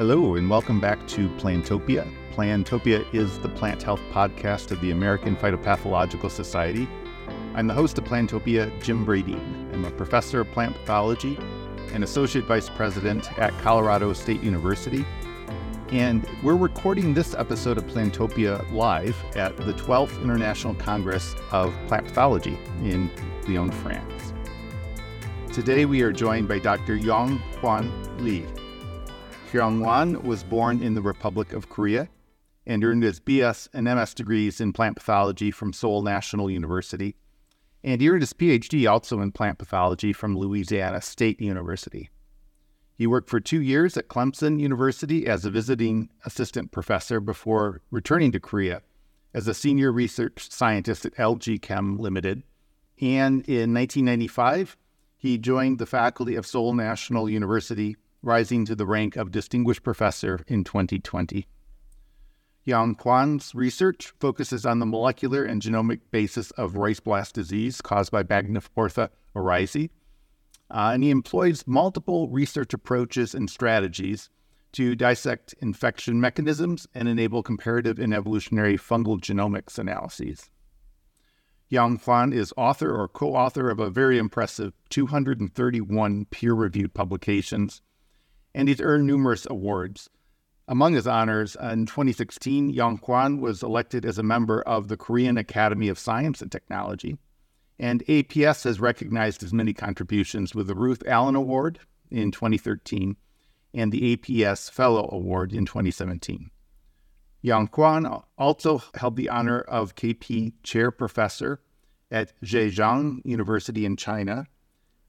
Hello, and welcome back to Plantopia. Plantopia is the plant health podcast of the American Phytopathological Society. I'm the host of Plantopia, Jim Bradeen. I'm a professor of plant pathology and associate vice president at Colorado State University. And we're recording this episode of Plantopia live at the 12th International Congress of Plant Pathology in Lyon, France. Today we are joined by Dr. Yong Hwan Lee. Yong-Hwan was born in the Republic of Korea and earned his BS and MS degrees in plant pathology from Seoul National University. And he earned his PhD also in plant pathology from Louisiana State University. He worked for two years at Clemson University as a visiting assistant professor before returning to Korea as a senior research scientist at LG Chem Limited. And in 1995, he joined the faculty of Seoul National University rising to the rank of Distinguished Professor in 2020. Yong-Hwan's research focuses on the molecular and genomic basis of rice blast disease caused by Magnaporthe oryzae, uh, and he employs multiple research approaches and strategies to dissect infection mechanisms and enable comparative and evolutionary fungal genomics analyses. Yong-Hwan is author or co author of a very impressive 231 peer reviewed publications and he's earned numerous awards. Among his honors, uh, in 2016, Yong-Hwan was elected as a member of the Korean Academy of Science and Technology, and APS has recognized his many contributions with the Ruth Allen Award in 2013 and the APS Fellow Award in 2017. Yong-Hwan also held the honor of KP Chair Professor at Zhejiang University in China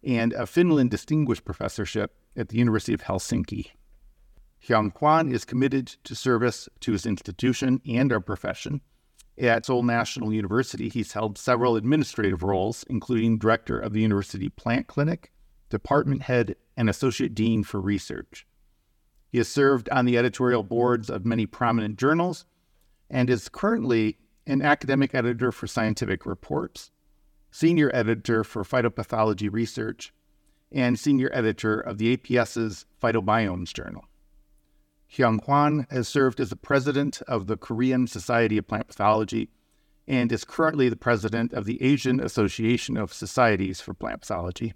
and a Finland Distinguished Professorship at the University of Helsinki. Yong-Hwan is committed to service to his institution and our profession. At Seoul National University, he's held several administrative roles, including director of the University Plant Clinic, department head, and associate dean for research. He has served on the editorial boards of many prominent journals and is currently an academic editor for Scientific Reports, senior editor for phytopathology research, and senior editor of the APS's Phytobiomes Journal. Yong-Hwan has served as the president of the Korean Society of Plant Pathology and is currently the president of the Asian Association of Societies for Plant Pathology.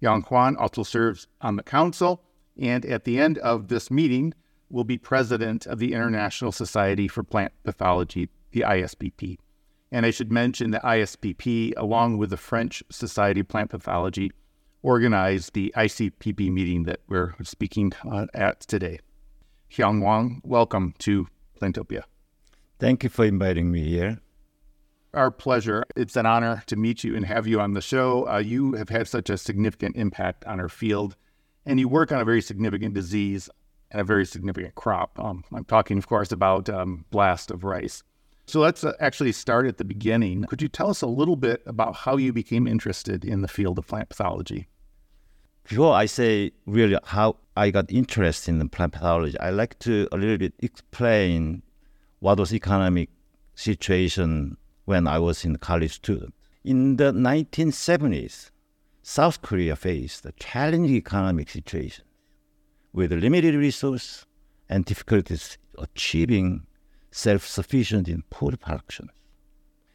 Yong-Hwan also serves on the council and at the end of this meeting will be president of the International Society for Plant Pathology, the ISPP. And I should mention the ISPP, along with the French Society of Plant Pathology, organized the ICPP meeting that we're speaking uh, at today. Yong-Hwan, welcome to Plantopia. Thank you for inviting me here. Our pleasure. It's an honor to meet you and have you on the show. Uh, you have had such a significant impact on our field, and you work on a very significant disease and a very significant crop. Um, I'm talking, of course, about um, blast of rice. So let's uh, actually start at the beginning. Could you tell us a little bit about how you became interested in the field of plant pathology? Before I say really how I got interested in plant pathology, I like to a little bit explain what was economic situation when I was in college student. In the 1970s, South Korea faced a challenging economic situation with limited resource and difficulties achieving self-sufficient in food production.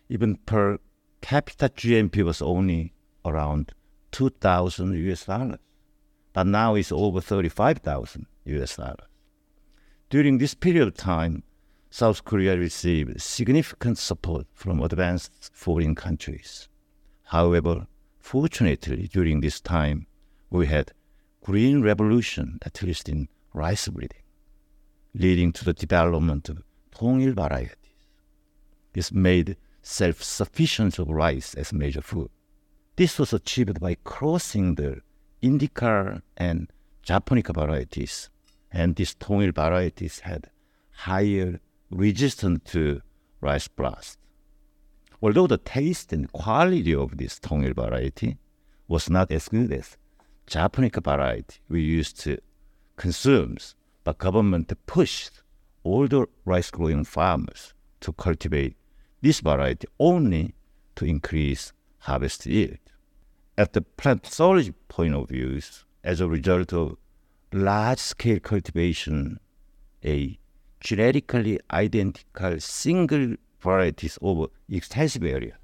Even per capita GNP was only around 2,000 US dollars, but now it's over 35,000 US dollars. During this period of time, South Korea received significant support from advanced foreign countries. However, fortunately, during this time, we had green revolution, at least in rice breeding, leading to the development of Tongil varieties. This made self-sufficiency of rice as major food. This was achieved by crossing the Indica and Japonica varieties, and these Tongil varieties had higher resistance to rice blast. Although the taste and quality of this Tongil variety was not as good as Japonica variety we used to consume, but government pushed older rice growing farmers to cultivate this variety only to increase harvest yield. At the plant pathology point of view, as a result of large scale cultivation, a genetically identical single varieties over extensive area.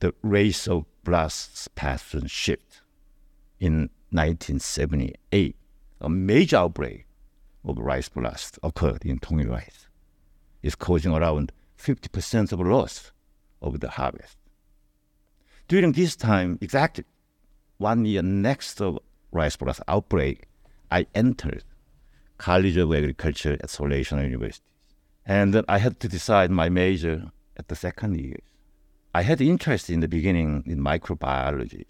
The rate of blast pattern shift in 1978. A major outbreak of rice blast occurred in Tongil rice. It's causing around 50% of loss of the harvest. During this time, exactly one year next of rice blast outbreak, I entered College of Agriculture at Seoul National University. And I had to decide my major at the second year. I had interest in the beginning in microbiology,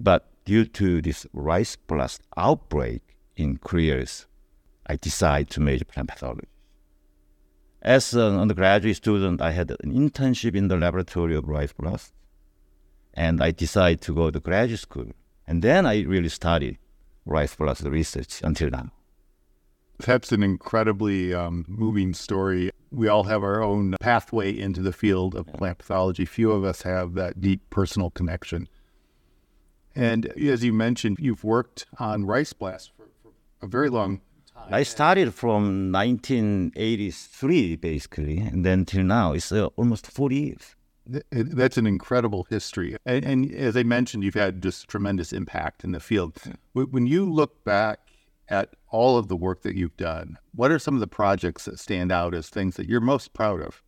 but due to this rice blast outbreak in Korea's, I decided to major plant pathology. As an undergraduate student, I had an internship in the laboratory of rice blast, and I decided to go to graduate school. And then I really studied rice blast research until now. That's an incredibly um, moving story. We all have our own pathway into the field of plant pathology. Few of us have that deep personal connection. And as you mentioned, you've worked on rice blast for, for a very long I started from 1983, basically, and then till now, it's uh, almost 40 years. That's an incredible history. And, and, as I mentioned, you've had just tremendous impact in the field. When you look back at all of the work that you've done, what are some of the projects that stand out as things that you're most proud of?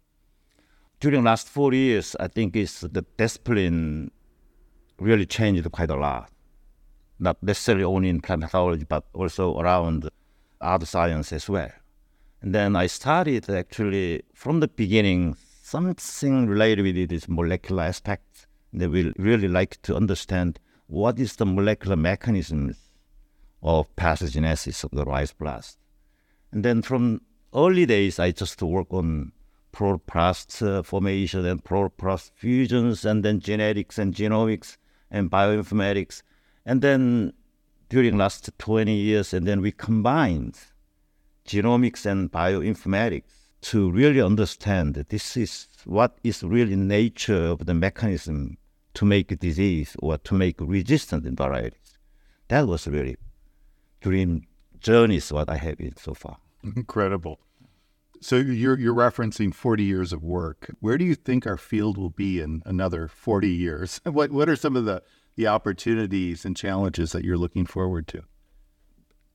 During the last 40 years, I think it's the discipline really changed quite a lot. Not necessarily only in plant pathology, but also around art science as well. And then I started actually from the beginning something related with this molecular aspect. They will really like to understand what is the molecular mechanisms of pathogenesis of the rice blast. And then from early days, I just work on protoplast uh, formation and protoplast fusions, and then genetics and genomics and bioinformatics. And then during last 20 years, and then we combined genomics and bioinformatics to really understand that this is what is really nature of the mechanism to make disease or to make resistant varieties. That was really dream journeys what I have in so far. Incredible. So you're you're referencing 40 years of work. Where do you think our field will be in another 40 years? What what are some of the the opportunities and challenges that you're looking forward to?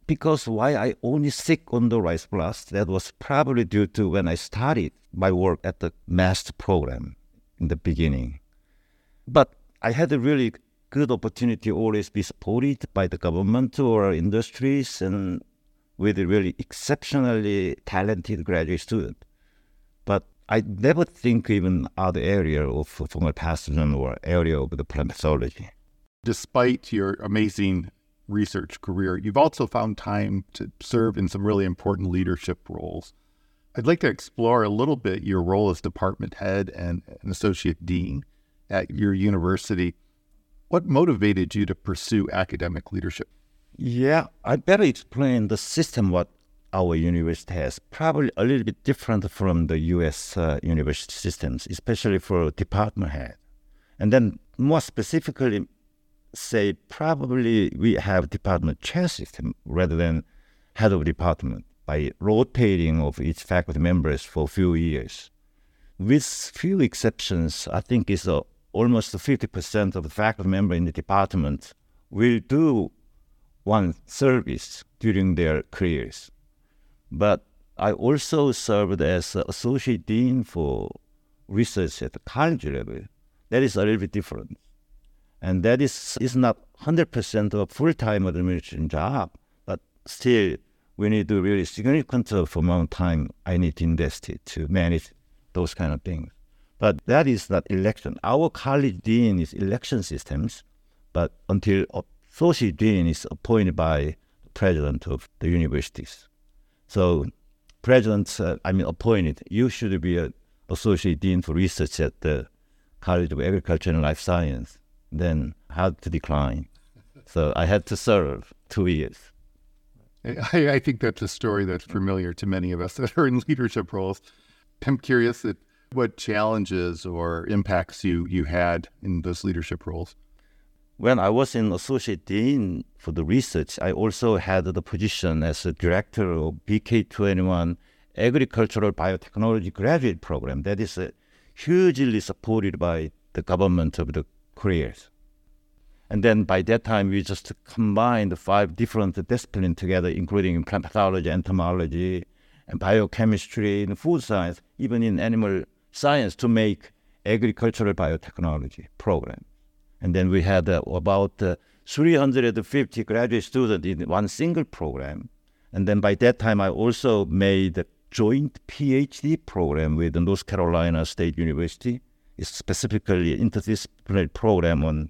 Because why I only stick on the rice blast, that was probably due to when I started my work at the master program in the beginning. But I had a really good opportunity always be supported by the government or industries and with a really exceptionally talented graduate student. But I never think even other area of fungal pathogen or area of the plant pathology. Despite your amazing research career, you've also found time to serve in some really important leadership roles. I'd like to explore a little bit your role as department head and an associate dean at your university. What motivated you to pursue academic leadership? Yeah, I better explain the system what our university has. Probably a little bit different from the U.S. Uh, university systems, especially for department head. And then more specifically, say probably we have department chair system rather than head of department by rotating of each faculty members for a few years. With few exceptions, I think it's uh, almost 50% of the faculty member in the department will do one service during their careers. But I also served as associate dean for research at the college level. That is a little bit different. And that is, is not 100% of full-time administration job, but still we need to really significant amount of time I need to invest it to manage those kind of things. But that is not election. Our college dean is election systems, but until associate dean is appointed by the president of the universities. So president, uh, I mean appointed, you should be an associate dean for research at the College of Agriculture and Life Science then had to decline. So I had to serve two years. I, I, think that's a story that's familiar to many of us that are in leadership roles. I'm curious that what challenges or impacts you you had in those leadership roles. when I was in associate dean for the research, I also had the position as a director of BK21 Agricultural Biotechnology Graduate Program that is uh, hugely supported by the government of the Korea. And then by that time, we just combined five different disciplines together, including plant pathology, entomology, and biochemistry, and food science, even in animal science, to make agricultural biotechnology program. And then we had uh, about uh, 350 graduate students in one single program. And then by that time, I also made a joint PhD program with North Carolina State University. It's specifically interdisciplinary program on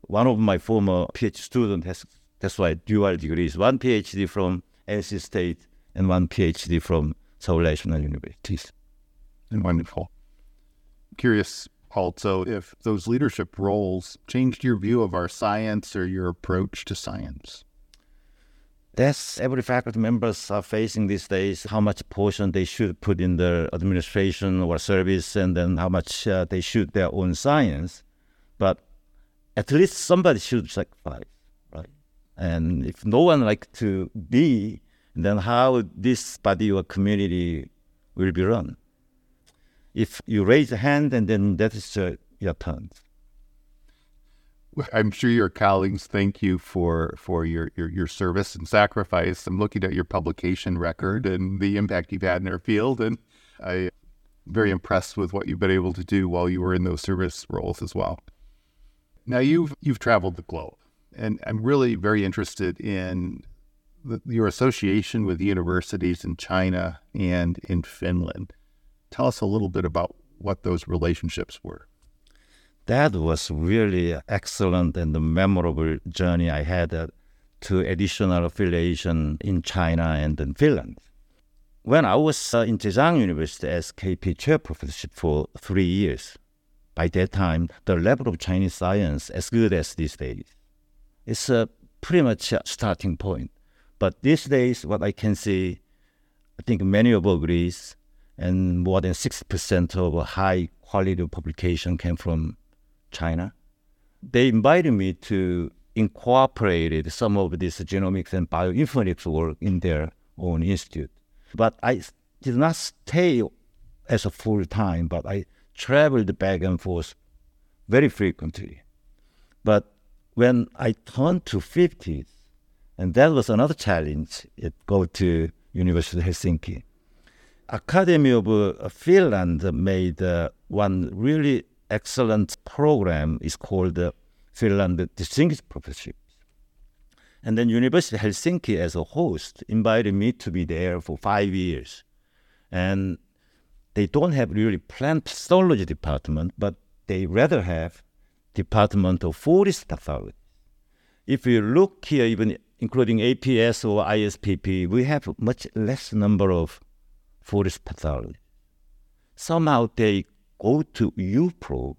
one of my former PhD students has that's why dual degrees, one PhD from NC State and one PhD from Seoul National University. And wonderful. Curious also if those leadership roles changed your view of our science or your approach to science. That's every faculty members are facing these days. How much portion they should put in their administration or service, and then how much uh, they should their own science. But at least somebody should sacrifice, right? And if no one like to be, then how this body or community will be run? if you raise a hand and then that is uh, your turn. I'm sure your colleagues thank you for for your, your, your service and sacrifice. I'm looking at your publication record and the impact you've had in our field, and I'm very impressed with what you've been able to do while you were in those service roles as well. Now you've you've traveled the globe, and I'm really very interested in the, your association with universities in China and in Finland. Tell us a little bit about what those relationships were. That was really excellent and memorable journey I had uh, to additional affiliation in China and in Finland. When I was uh, in Zhejiang University as KP chair professor for three years, by that time the level of Chinese science as good as these days. It's uh, pretty much a starting point. But these days, what I can see, I think many of agrees and more than 60% of high quality publication came from China. They invited me to incorporate some of this genomics and bioinformatics work in their own institute. But I did not stay as a full time, but I traveled back and forth very frequently. But when I turned to 50s, and that was another challenge, it go to University of Helsinki. Academy of uh, Finland made uh, one really excellent program. is called the Finland Distinguished Professorship. And then University of Helsinki as a host invited me to be there for five years. And they don't have really plant pathology department, but they rather have department of forest pathology. If you look here, even including APS or ISPP, we have much less number of forest pathology. Somehow they go to IUFRO,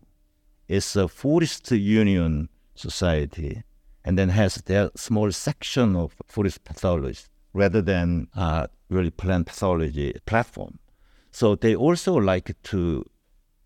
it's a forest union society, and then has their small section of forest pathology rather than uh, really plant pathology platform. So they also like to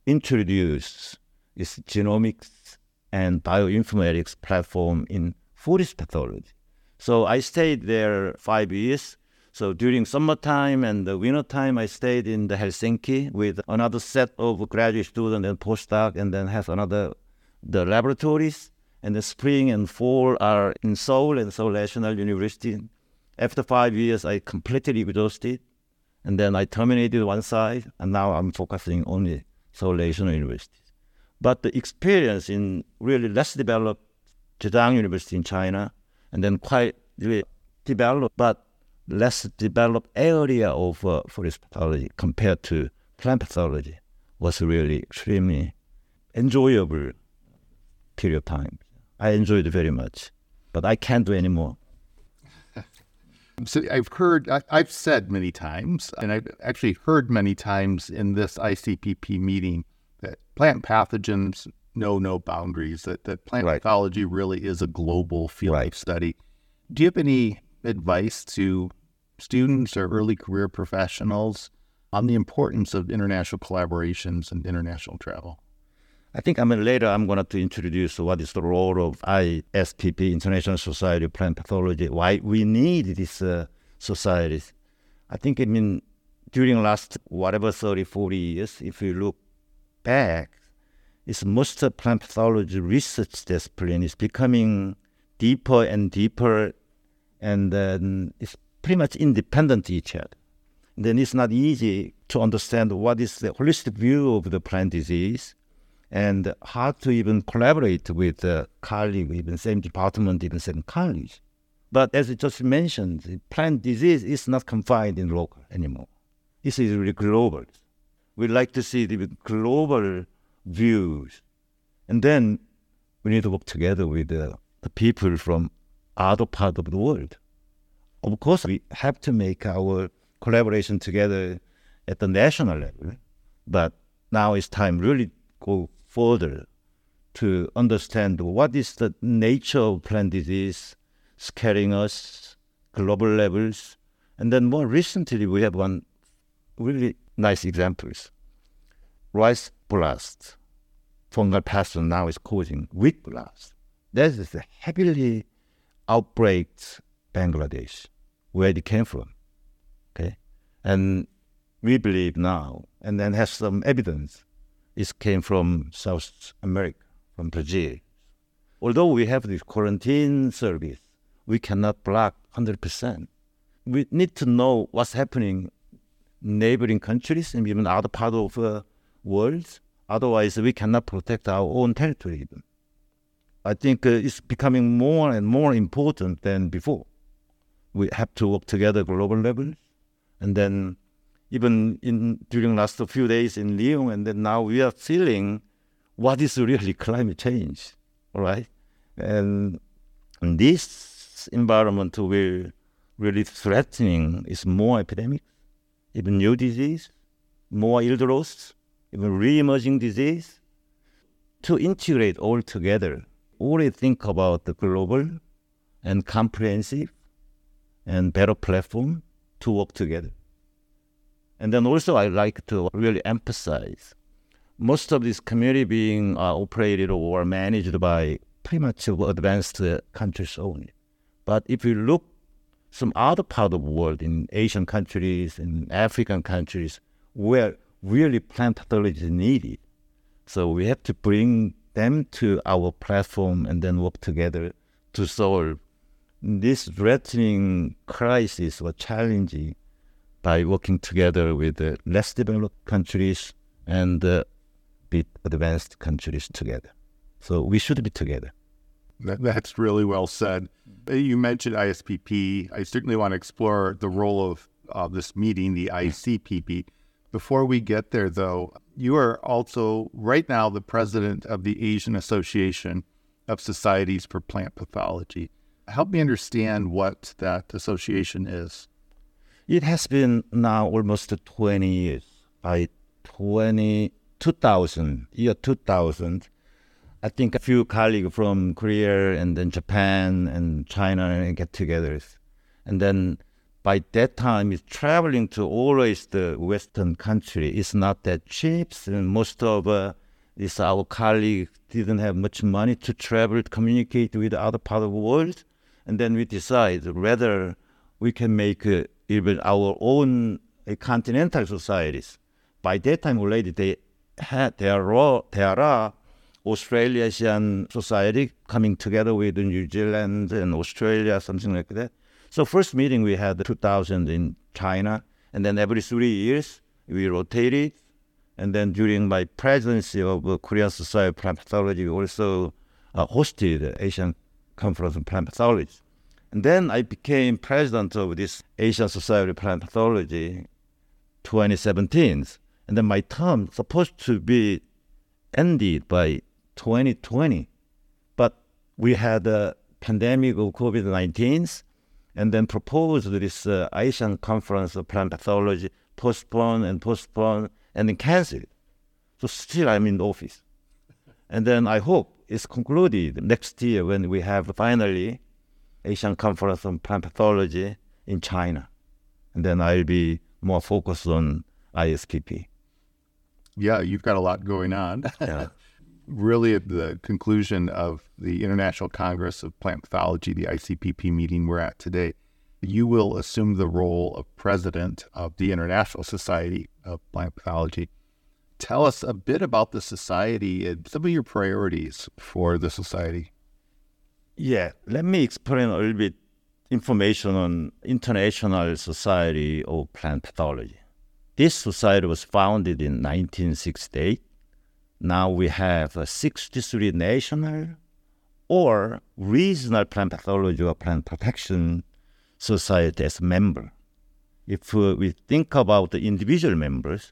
introduce this genomics and bioinformatics platform in forest pathology. So I stayed there five years so during summertime and the winter time, I stayed in the Helsinki with another set of graduate students and postdoc, and then have another the laboratories. And the spring and fall are in Seoul and Seoul National University. After five years, I completely exhausted, and then I terminated one side, and now I'm focusing only Seoul National University. But the experience in really less developed Zhejiang University in China, and then quite really developed, but less developed area of uh, forest pathology compared to plant pathology was really extremely enjoyable period of time. I enjoyed it very much, but I can't do anymore. So I've heard, I, have said many times, and I've actually heard many times in this ICPP meeting that plant pathogens know no boundaries, that, that plant right. pathology really is a global field right. of study. Do you have any advice to students or early career professionals on the importance of international collaborations and international travel? I think I mean later I'm going to introduce what is the role of ISPP, International Society of Plant Pathology, why we need these uh, societies. I think I mean during last whatever 30, 40 years, if you look back, it's most of plant pathology research discipline is becoming deeper and deeper, and then it's pretty much independent each other. Then it's not easy to understand what is the holistic view of the plant disease and how to even collaborate with the colleague, even same department, even same college. But as I just mentioned, plant disease is not confined in local anymore. This is really global. We like to see the global views. And then we need to work together with the, the people from other part of the world. Of course, we have to make our collaboration together at the national level, but now it's time really go further to understand what is the nature of plant disease scaring us, global levels, and then more recently we have one really nice examples. Rice blast, fungal pathogen now is causing wheat blast. That is a heavily outbreak Bangladesh, where it came from. Okay, and we believe now, and then has some evidence, it came from South America, from Brazil. Although we have this quarantine service, we cannot block 100%. We need to know what's happening neighboring countries and even other part of the world. Otherwise, we cannot protect our own territory. I think uh, it's becoming more and more important than before. We have to work together global level, and then even in during last few days in Lyon, and then now we are feeling what is really climate change, all right? And, this environment will really threatening is more epidemic even new disease, more yield loss, even re-emerging disease. To integrate all together, always think about the global and comprehensive and better platform to work together. And then also I like to really emphasize most of this community being uh, operated or managed by pretty much advanced countries only. But if you look some other part of the world, in Asian countries, in African countries, where really plant pathology is needed. So we have to bring them to our platform and then work together to solve this threatening crisis or challenging by working together with the less developed countries and the bit advanced countries together. So we should be together. That's really well said. You mentioned ISPP. I certainly want to explore the role of uh, this meeting, the ICPP. Before we get there, though, you are also right now the president of the Asian Association of Societies for Plant Pathology. Help me understand what that association is. It has been now almost 20 years. By 20, 2000, year 2000, I think a few colleagues from Korea and then Japan and China get together. And then by that time, it's traveling to always the Western country. It's not that cheap. And most of uh, this our colleagues didn't have much money to travel to communicate with other part of the world. And then we decide whether we can make uh, even our own uh, continental societies. By that time already, they had there are there are Australasian society coming together with New Zealand and Australia, something like that. So first meeting we had 2000 in China, and then every three years we rotated. And then during my presidency of the Korean Society of Plant we also uh, hosted Asian Conference of Plant Pathology. And then I became president of this Asian Society of Plant Pathology 2017. And then my term supposed to be ended by 2020. But we had a pandemic of COVID 19 and then proposed this uh, Asian Conference of Plant Pathology, postponed and postponed, and then canceled. So still I'm in the office. And then I hope it's concluded next year when we have finally Asian Conference on Plant Pathology in China. And then I'll be more focused on ISPP. Yeah, you've got a lot going on. yeah. really at the conclusion of the International Congress of Plant Pathology, the ICPP meeting we're at today, you will assume the role of president of the International Society of Plant Pathology. Tell us a bit about the society and some of your priorities for the society. Yeah, let me explain a little bit information on International Society of Plant Pathology. This society was founded in 1968. Now we have 63 national or regional plant pathology or plant protection society as member. If we think about the individual members,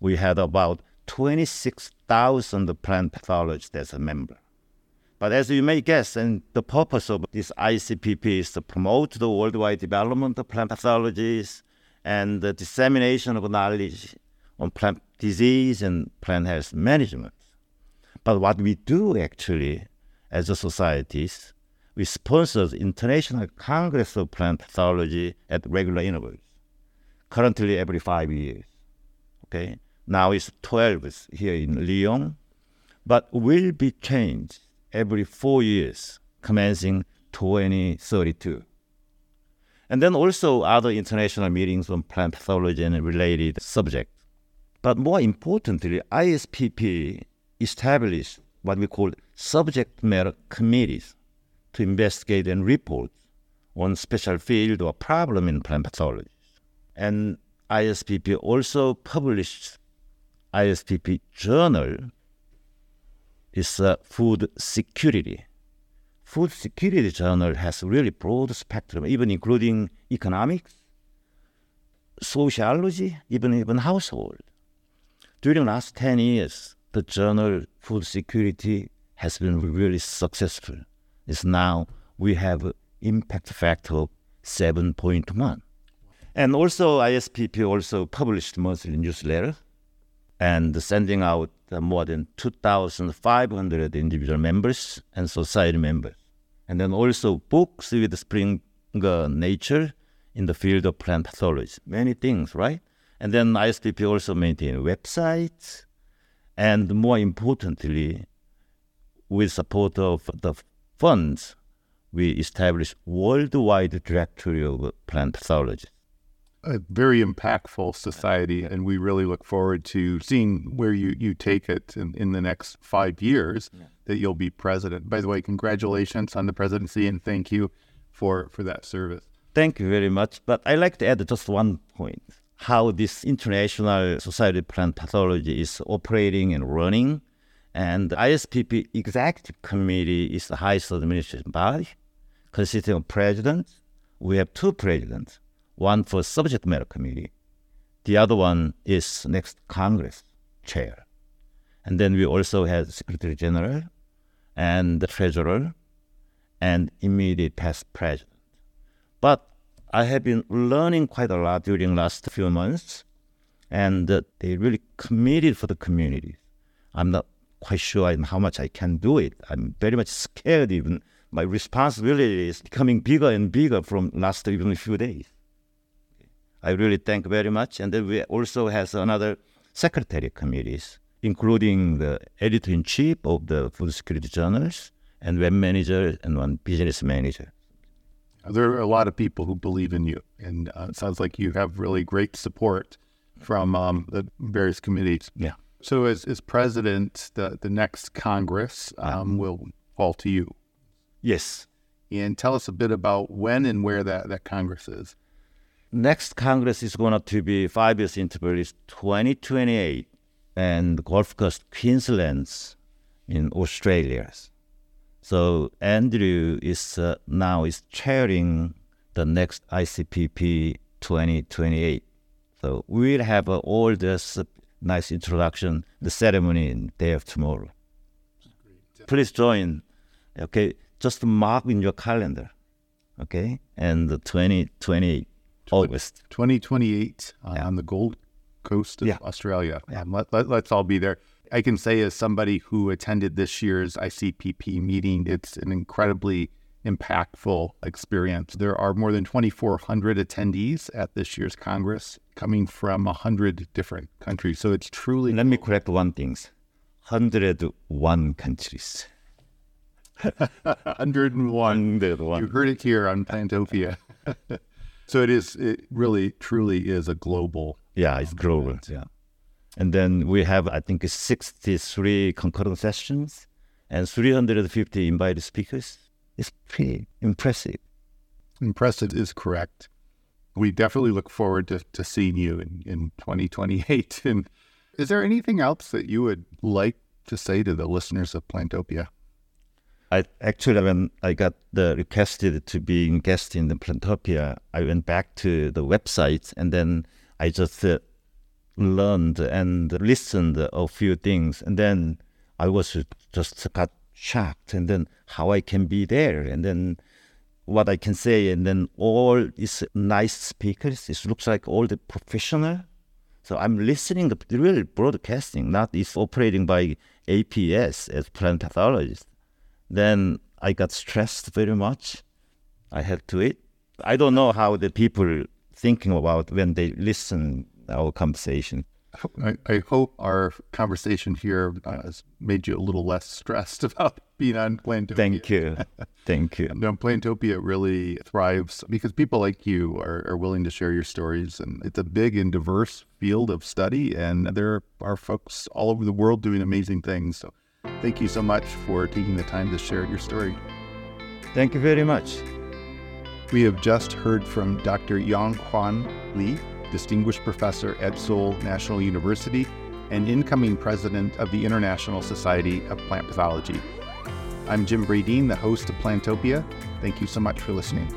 we had about 26,000 plant pathologists as a member. But as you may guess, and the purpose of this ICPP is to promote the worldwide development of plant pathologies and the dissemination of knowledge on plant disease and plant health management. But what we do actually as a societies, we sponsor the International Congress of Plant Pathology at regular intervals, currently every five years. Okay, now it's 12 here in Lyon, but will be changed every four years, commencing 2032. And then also other international meetings on plant pathology and related subjects. But more importantly, ISPP established what we call subject matter committees to investigate and report on special field or problem in plant pathology. And ISPP also published ISPP journal is uh, food security. Food security journal has really broad spectrum, even including economics, sociology, even even household. During the last 10 years, the journal Food Security has been really successful. It's now we have impact factor 7.1. And also ISPP also published monthly newsletter and sending out uh, more than 2,500 individual members and society members. And then also books with Springer Nature in the field of plant pathology. Many things, right? And then ISPP also maintain websites, and more importantly, with support of the funds, we establish worldwide directory of plant pathology a very impactful society, and we really look forward to seeing where you, you take it in, in the next five years yeah. that you'll be president. By the way, congratulations on the presidency, and thank you for, for that service. Thank you very much. But I'd like to add just one point how this International Society Plant Pathology is operating and running. And the ISPP Executive Committee is the highest administration body consisting of presidents. We have two presidents one for subject matter committee. The other one is next Congress chair. And then we also have Secretary General and the Treasurer and immediate past president. But I have been learning quite a lot during last few months, and uh, they really committed for the community. I'm not quite sure how much I can do it. I'm very much scared even. My responsibility is becoming bigger and bigger from last even few days. I really thank very much. And then we also has another secretary committees, including the editor in chief of the food security journals and web manager and one business manager. There are a lot of people who believe in you, and uh, it sounds like you have really great support from um, the various committees. Yeah. So, as, as president, the, the next Congress um, will fall to you. Yes. And tell us a bit about when and where that, that Congress is next Congress is going to be five years interval is 2028 and Gold Coast Queensland in Australia. So Andrew is uh, now is chairing the next ICPP 2028. So we'll have uh, all this uh, nice introduction, the ceremony in day of tomorrow. Please join. Okay, just mark in your calendar. Okay, and the 2028. August 2028 uh, yeah. on the Gold Coast of yeah. Australia. Yeah. Um, let, let, let's all be there. I can say, as somebody who attended this year's ICPP meeting, it's an incredibly impactful experience. There are more than 2,400 attendees at this year's Congress coming from 100 different countries. So it's truly. Let me correct one thing 101 countries. 101. 101. You heard it here on Plantopia. so it is, it really, truly is a global. Yeah, it's global. Yeah. And then we have, I think, 63 concurrent sessions and 350 invited speakers. It's pretty impressive. Impressive is correct. We definitely look forward to, to seeing you in, in 2028. And is there anything else that you would like to say to the listeners of Plantopia? I actually, when I got the requested to be a guest in the Plantopia, I went back to the website and then I just uh, learned and listened a few things, and then I was just got shocked, and then how I can be there, and then what I can say, and then all these nice speakers. It looks like all the professional. So I'm listening to really broadcasting, not is operating by APS as plant pathologist then I got stressed very much. I had to eat. I don't know how the people thinking about when they listen our conversation. I, I hope our conversation here uh, has made you a little less stressed about being on Plantopia. Thank you. Thank you. no, Plantopia really thrives because people like you are, are willing to share your stories. And it's a big and diverse field of study. And there are folks all over the world doing amazing things. So Thank you so much for taking the time to share your story. Thank you very much. We have just heard from Dr. Yong-Hwan Lee, Distinguished Professor at Seoul National University and incoming president of the International Society of Plant Pathology. I'm Jim Bradeen, the host of Plantopia. Thank you so much for listening.